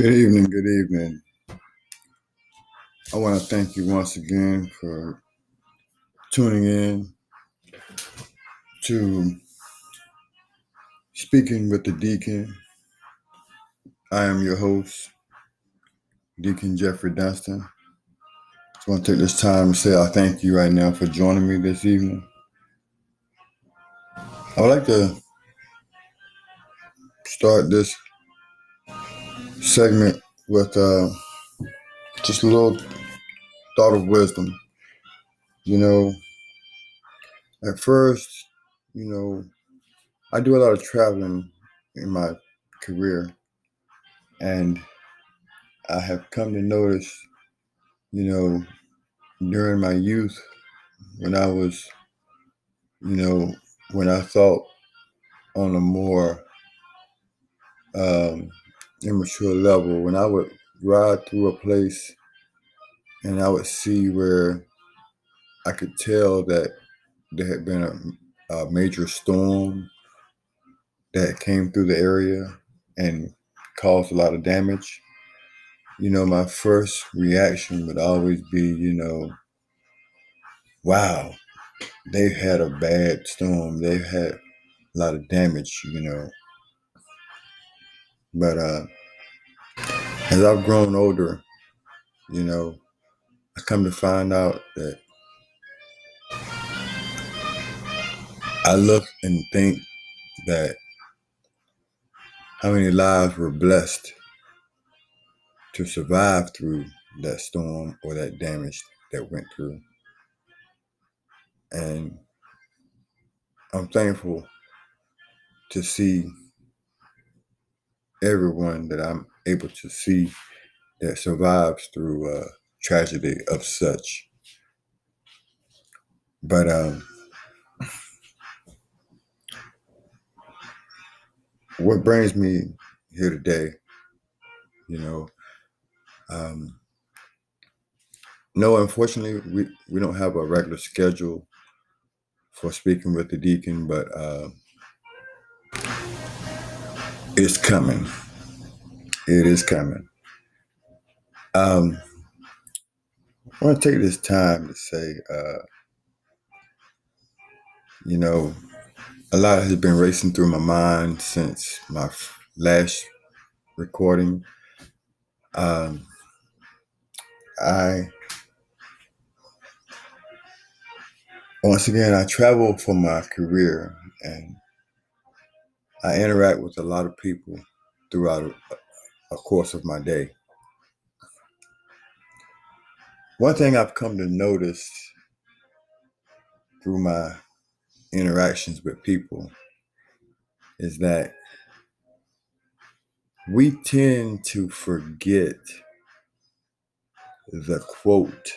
Good evening, good evening. I want to thank you once again for tuning in to Speaking with the Deacon. I am your host, Deacon Jeffrey Dunston. Just want to take this time to say I thank you right now for joining me this evening. I would like to start this segment with uh, just a little thought of wisdom. You know, at first, you know, I do a lot of traveling in my career, and I have come to notice, you know, during my youth, when I was, you know, when I thought on a more um, immature level, when I would ride through a place and I would see where I could tell that there had been a, a major storm that came through the area and caused a lot of damage. You know, my first reaction would always be, you know, wow, they've had a bad storm. They've had a lot of damage, you know. But uh, as I've grown older, you know, I come to find out that I look and think that how many lives were blessed to survive through that storm or that damage that went through. And I'm thankful to see everyone that I'm able to see that survives through a tragedy of such. But um, what brings me here today, you know, um, no, unfortunately, we, we don't have a regular schedule for speaking with the deacon, but uh, it's coming. It is coming. Um, I want to take this time to say, uh, you know, a lot has been racing through my mind since my last recording. Um, I once again I travel for my career and I interact with a lot of people throughout a, a course of my day. One thing I've come to notice through my interactions with people is that we tend to forget the quote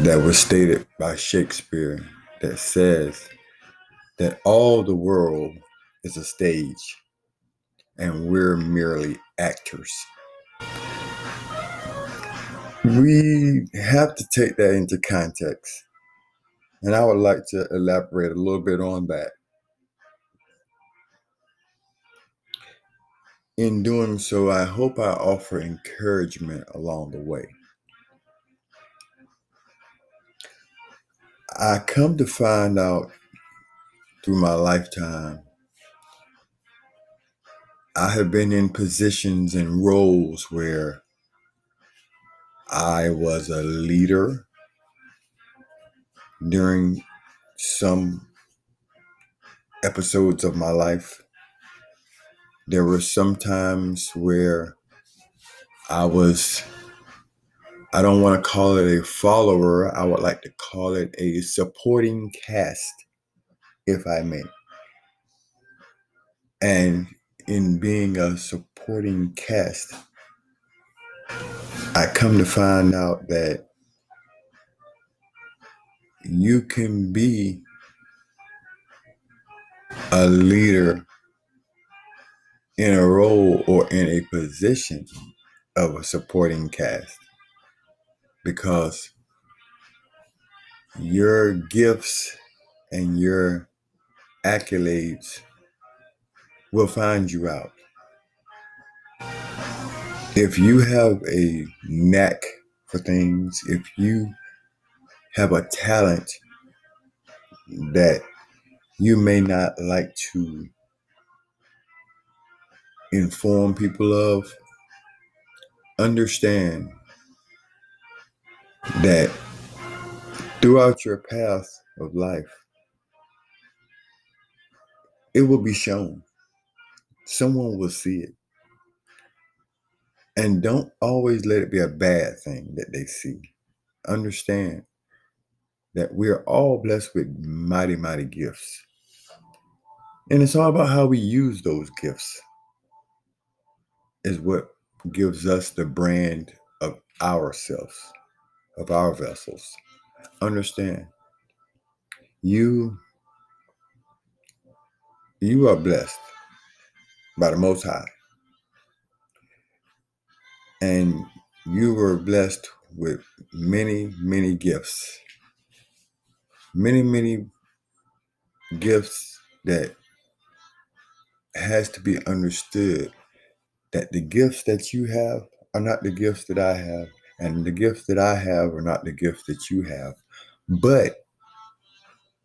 that was stated by Shakespeare that says that all the world is a stage and we're merely actors. We have to take that into context. And I would like to elaborate a little bit on that. In doing so, I hope I offer encouragement along the way. I come to find out through my lifetime, I have been in positions and roles where I was a leader during some episodes of my life. There were some times where I was, I don't want to call it a follower, I would like to call it a supporting cast, if I may. And in being a supporting cast, I come to find out that you can be a leader in a role or in a position of a supporting cast because your gifts and your accolades will find you out. if you have a knack for things, if you have a talent that you may not like to inform people of, understand that throughout your path of life, it will be shown. Someone will see it. And don't always let it be a bad thing that they see. Understand that we are all blessed with mighty, mighty gifts. And it's all about how we use those gifts, is what gives us the brand of ourselves, of our vessels. Understand, you you are blessed by the Most High. And you were blessed with many, many gifts. Many, many gifts that has to be understood that the gifts that you have are not the gifts that I have, and the gifts that I have are not the gifts that you have. But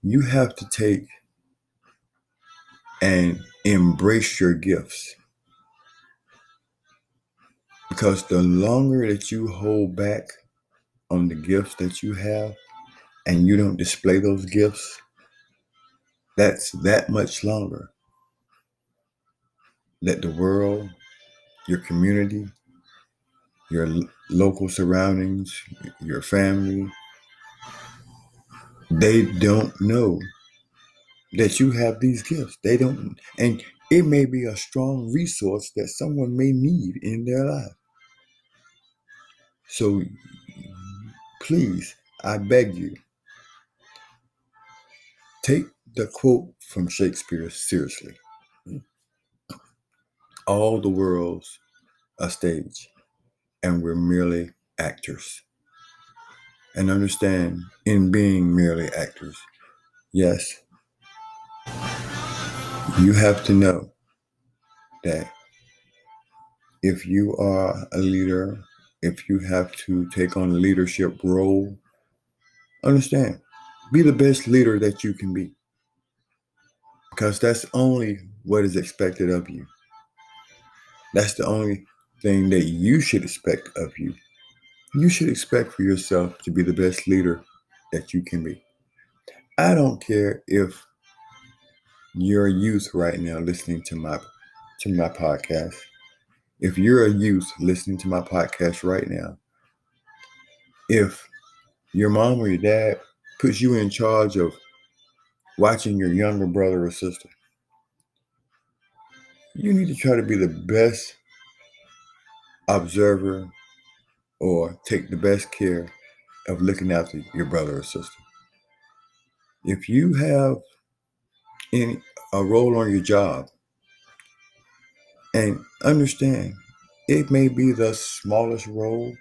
you have to take and embrace your gifts. Because the longer that you hold back on the gifts that you have and you don't display those gifts, that's that much longer that the world, your community, your local surroundings, your family, they don't know that you have these gifts. They don't, and it may be a strong resource that someone may need in their life. So please, I beg you, take the quote from Shakespeare seriously. All the world's a stage, and we're merely actors. And understand, in being merely actors, yes, you have to know that if you are a leader, if you have to take on a leadership role, understand, be the best leader that you can be. Because that's only what is expected of you. That's the only thing that you should expect of you. You should expect for yourself to be the best leader that you can be. I don't care if you're a youth right now listening to my to my podcast, if you're a youth listening to my podcast right now, if your mom or your dad puts you in charge of watching your younger brother or sister, you need to try to be the best observer or take the best care of looking after your brother or sister. If you have in a role on your job. And understand, it may be the smallest role,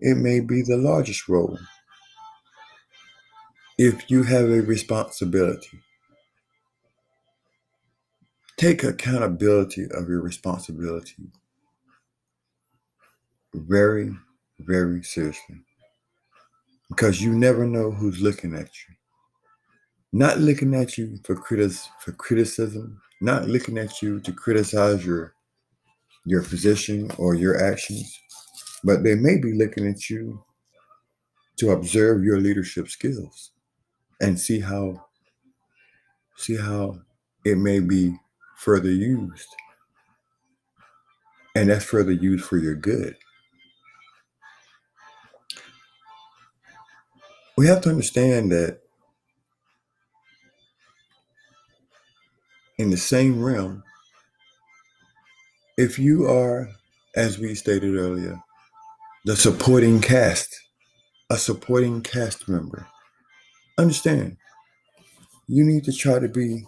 it may be the largest role. If you have a responsibility, take accountability of your responsibility very, very seriously. Because you never know who's looking at you not looking at you for critis for criticism, not looking at you to criticize your your position or your actions, but they may be looking at you to observe your leadership skills and see how see how it may be further used. And that's further used for your good. We have to understand that in the same realm, if you are, as we stated earlier, the supporting cast, a supporting cast member, understand you need to try to be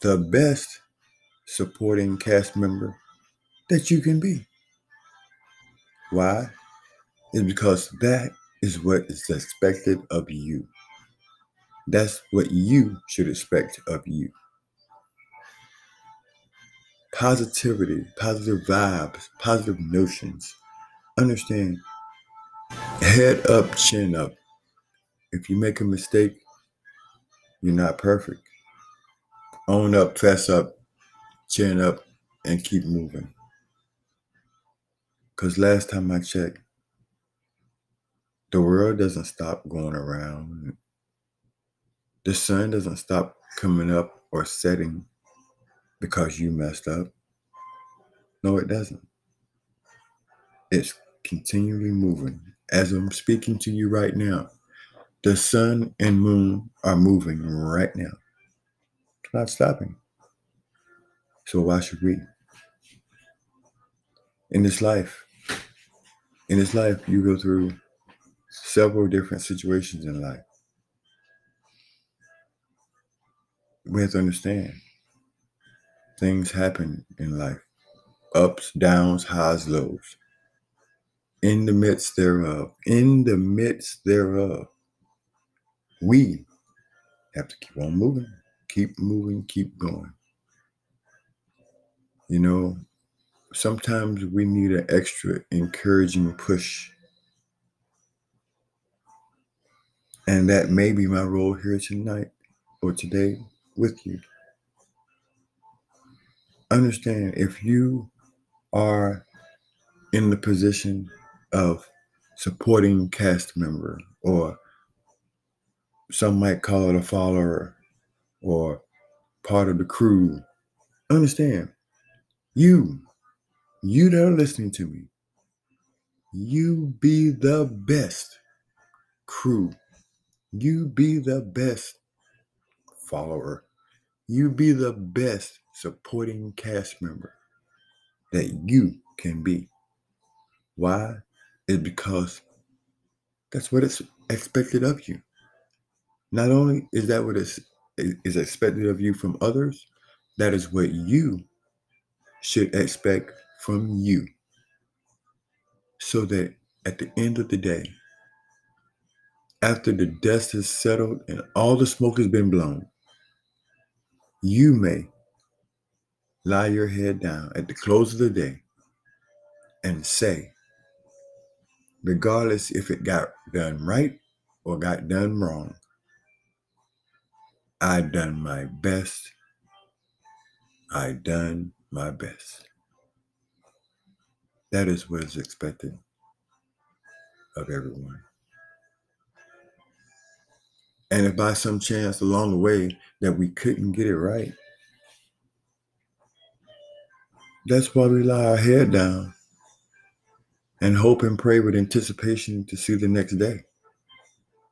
the best supporting cast member that you can be. Why? Is because that is what is expected of you. That's what you should expect of you. positivity, positive vibes, positive notions. Understand, head up, chin up. If you make a mistake, you're not perfect. Own up, fess up, chin up, and keep moving. Because last time I checked, the world doesn't stop going around. The sun doesn't stop coming up or setting because you messed up. No, it doesn't. It's continually moving. As I'm speaking to you right now, the sun and moon are moving right now. It's not stopping. So why should we? In this life, in this life, you go through several different situations in life. We have to understand things happen in life ups, downs, highs, lows. In the midst thereof, in the midst thereof, we have to keep on moving, keep moving, keep going. You know, sometimes we need an extra encouraging push. And that may be my role here tonight or today with you. Understand if you are in the position of supporting cast member or some might call it a follower or part of the crew. Understand, you, you that are listening to me, you be the best crew. You be the best follower. You be the best supporting cast member that you can be. Why? Is because that's what it's expected of you. Not only is that what is, is expected of you from others, that is what you should expect from you. So that at the end of the day, after the dust has settled and all the smoke has been blown, you may lie your head down at the close of the day and say, regardless if it got done right or got done wrong, I've done my best. I've done my best. That is what is expected of everyone. And if by some chance along the way that we couldn't get it right, that's why we lie our head down and hope and pray with anticipation to see the next day.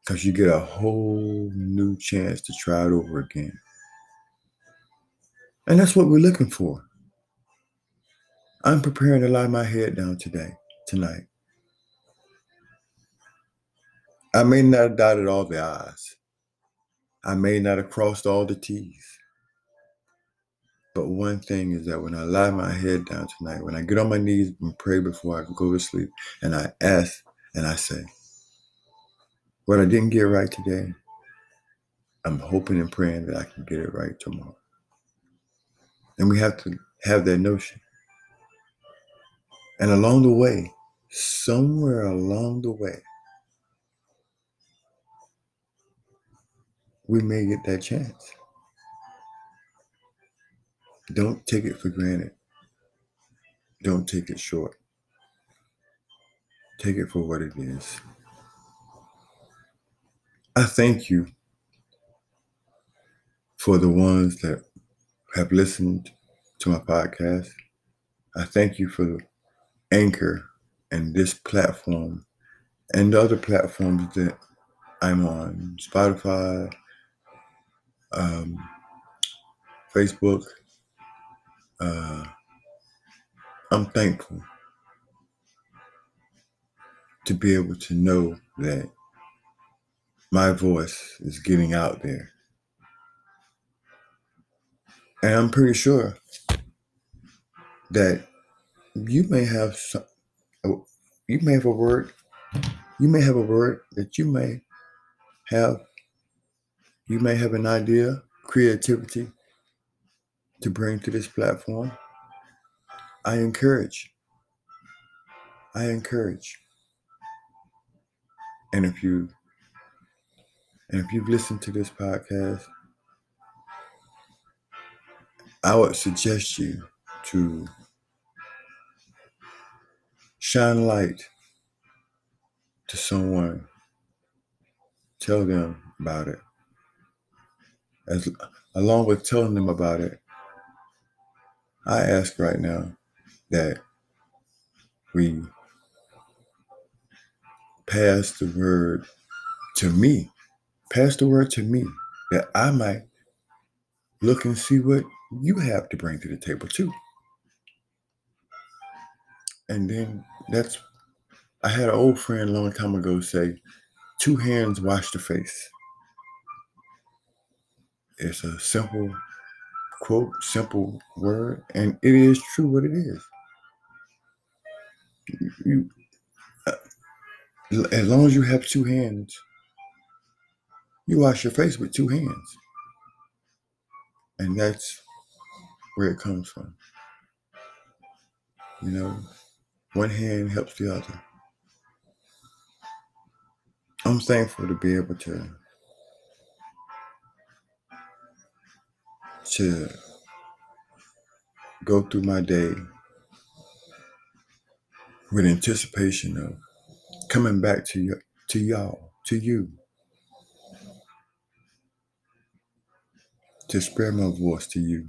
Because you get a whole new chance to try it over again. And that's what we're looking for. I'm preparing to lie my head down today, tonight. I may not have dotted all the I's. I may not have crossed all the T's. But one thing is that when I lie my head down tonight, when I get on my knees and pray before I go to sleep, and I ask and I say, what I didn't get right today, I'm hoping and praying that I can get it right tomorrow. And we have to have that notion. And along the way, somewhere along the way, we may get that chance. Don't take it for granted. Don't take it short. Take it for what it is. I thank you for the ones that have listened to my podcast. I thank you for the anchor and this platform and the other platforms that I'm on Spotify, um, Facebook. Uh, I'm thankful to be able to know that my voice is getting out there. And I'm pretty sure that you may have some, oh, you may have a word, you may have a word that you may have, you may have an idea, creativity to bring to this platform. I encourage. I encourage. And if you and if you've listened to this podcast, I would suggest you to shine light to someone. Tell them about it. As along with telling them about it, I ask right now that we pass the word to me. Pass the word to me that I might look and see what you have to bring to the table too. And then that's I had an old friend a long time ago say, two hands wash the face. It's a simple quote, simple word, and it is true what it is. You, uh, as long as you have two hands, you wash your face with two hands. And that's where it comes from. You know, one hand helps the other. I'm thankful to be able to to go through my day with anticipation of coming back to you, to y'all, to you, to spread my voice to you,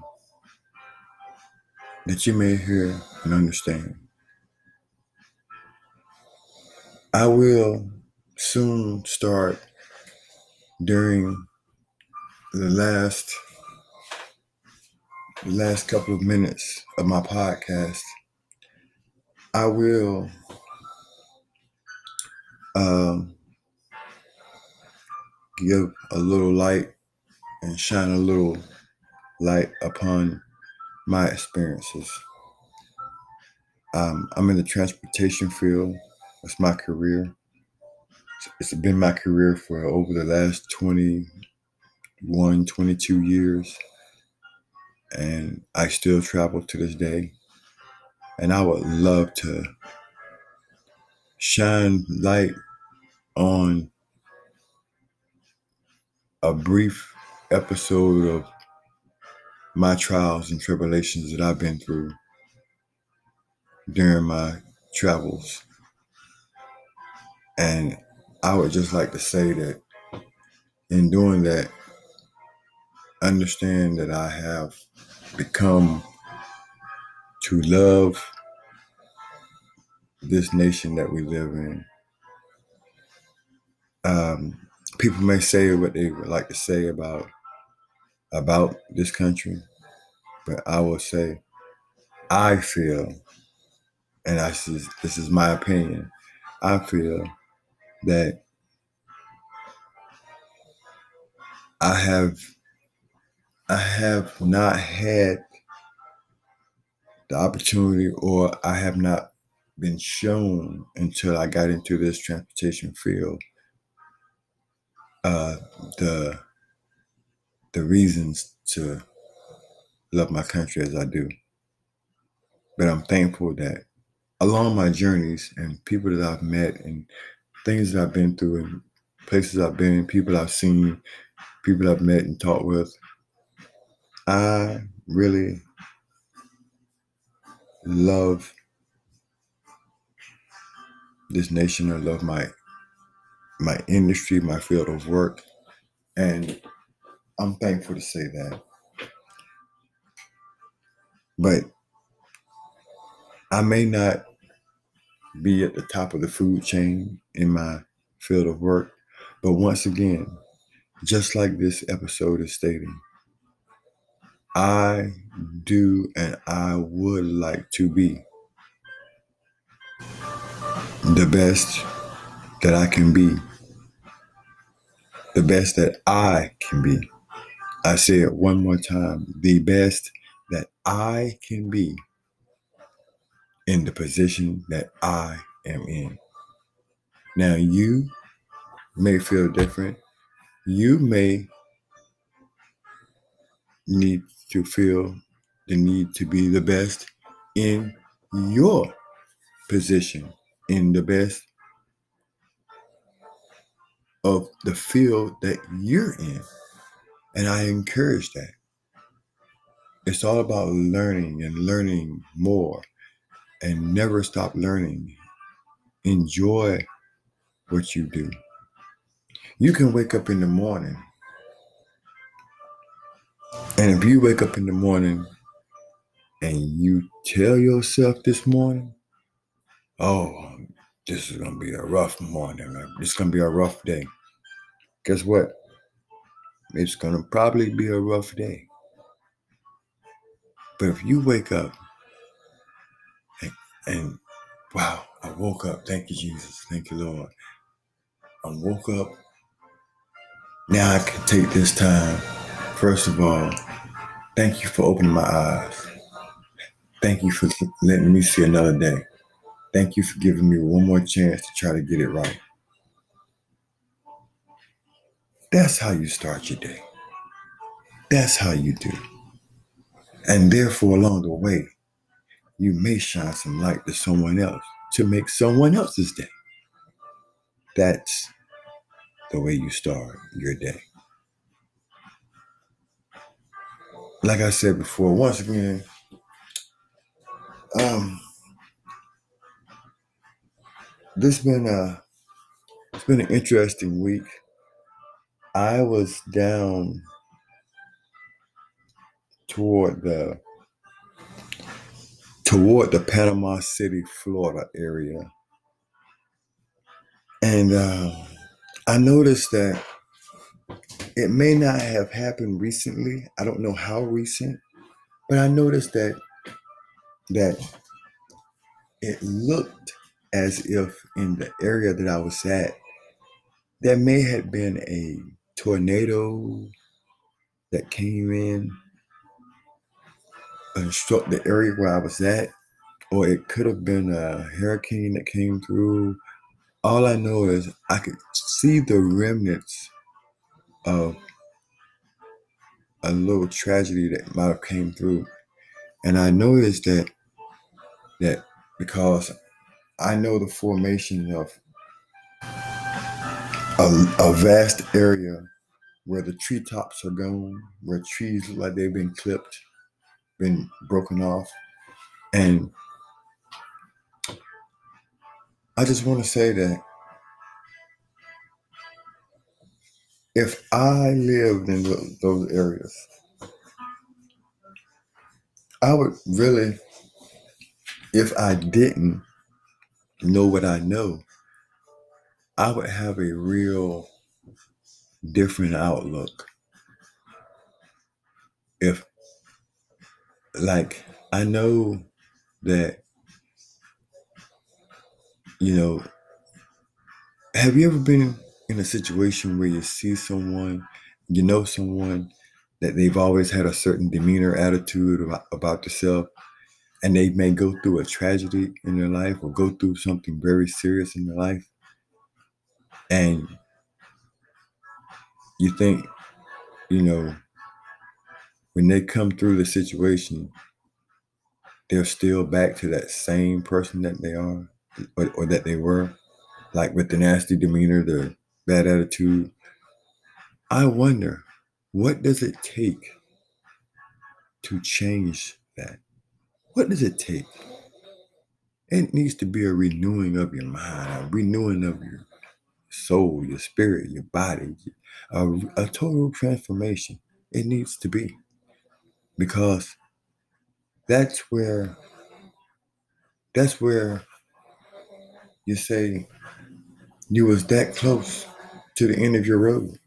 that you may hear and understand. I will soon start during the last the last couple of minutes of my podcast, I will um, give a little light and shine a little light upon my experiences. Um, I'm in the transportation field. That's my career. It's been my career for over the last 21, 22 years and I still travel to this day. And I would love to shine light on a brief episode of my trials and tribulations that I've been through during my travels. And I would just like to say that in doing that, understand that I have become to love this nation that we live in. Um, people may say what they would like to say about about this country, but I will say I feel, and I is this is my opinion. I feel that I have I have not had the opportunity or I have not been shown until I got into this transportation field uh, the the reasons to love my country as I do. But I'm thankful that along my journeys and people that I've met and things that I've been through and places I've been, people I've seen, people I've met and talked with, I really love this nation. I love my my industry, my field of work, and I'm thankful to say that. But I may not be at the top of the food chain in my field of work, but once again, just like this episode is stating, I do and I would like to be the best that I can be, the best that I can be. I say it one more time the best that I can be in the position that I am in. Now, you may feel different. You may need to feel the need to be the best in your position in the best of the field that you're in. And I encourage that. It's all about learning and learning more and never stop learning. Enjoy what you do. You can wake up in the morning, and if you wake up in the morning and you tell yourself this morning, oh, this is going to be a rough morning, this is going to be a rough day. Guess what? It's going to probably be a rough day. But if you wake up and, and wow, I woke up. Thank you, Jesus. Thank you, Lord. I woke up. Now I can take this time. First of all, thank you for opening my eyes. Thank you for letting me see another day. Thank you for giving me one more chance to try to get it right. That's how you start your day. That's how you do. And therefore, along the way, you may shine some light to someone else to make someone else's day. That's the way you start your day. Like I said before, once again, um, this been a it's been an interesting week. I was down toward the toward the Panama City, Florida area. And uh, I noticed that it may not have happened recently. I don't know how recent, but I noticed that that it looked as if in the area that I was at, there may have been a tornado that came in and struck the area where I was at, or it could have been a hurricane that came through. All I know is I could see the remnants of a little tragedy that might have came through. And I noticed that that because I know the formation of a, a vast area where the treetops are gone, where trees look like they've been clipped, been broken off. And I just want to say that if I lived in those areas, I would really, if I didn't know what I know, I would have a real different outlook. If, like, I know that, you know, have you ever been in a situation where you see someone, you know someone that they've always had a certain demeanor, attitude about, about themselves, and they may go through a tragedy in their life or go through something very serious in their life, and you think, you know, when they come through the situation, they're still back to that same person that they are or, or that they were, like with the nasty demeanor, the bad attitude. I wonder, what does it take to change that? What does it take? It needs to be a renewing of your mind, a renewing of your soul, your spirit, your body, a, a total transformation. It needs to be. Because that's where that's where you say you was that close to the end of your road.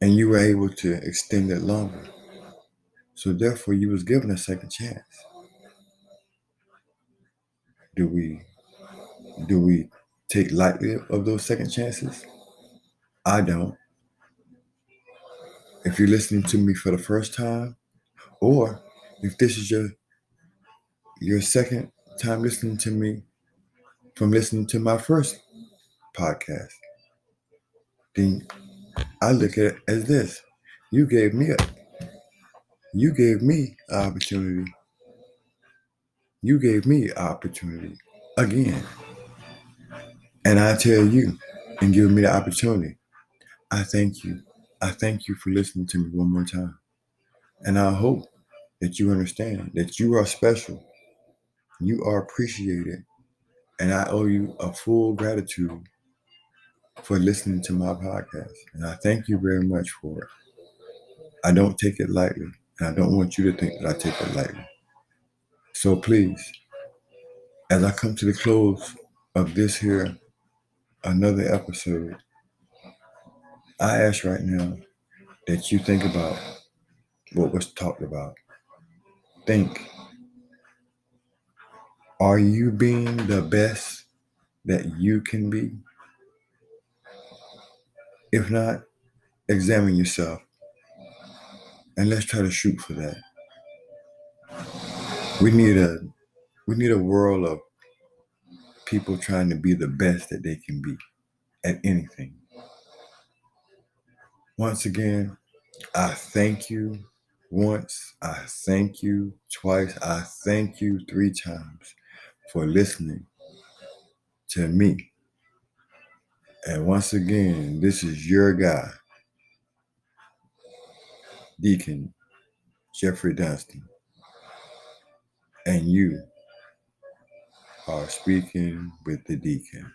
And you were able to extend it longer. So therefore you was given a second chance. Do we do we take lightly of those second chances? I don't. If you're listening to me for the first time or if this is your your second time listening to me from listening to my first podcast, then I look at it as this. You gave me a you gave me an opportunity you gave me an opportunity again. And I tell you, and give me the opportunity, I thank you. I thank you for listening to me one more time. And I hope that you understand that you are special, you are appreciated, and I owe you a full gratitude for listening to my podcast. And I thank you very much for it. I don't take it lightly, and I don't want you to think that I take it lightly. So please, as I come to the close of this here, another episode, I ask right now that you think about what was talked about. Think are you being the best that you can be? If not, examine yourself and let's try to shoot for that. We need a we need a world of people trying to be the best that they can be at anything. Once again, I thank you once, I thank you twice, I thank you three times for listening to me. And once again, this is your guy, Deacon Jeffrey Dunston. And you are speaking with the deacon.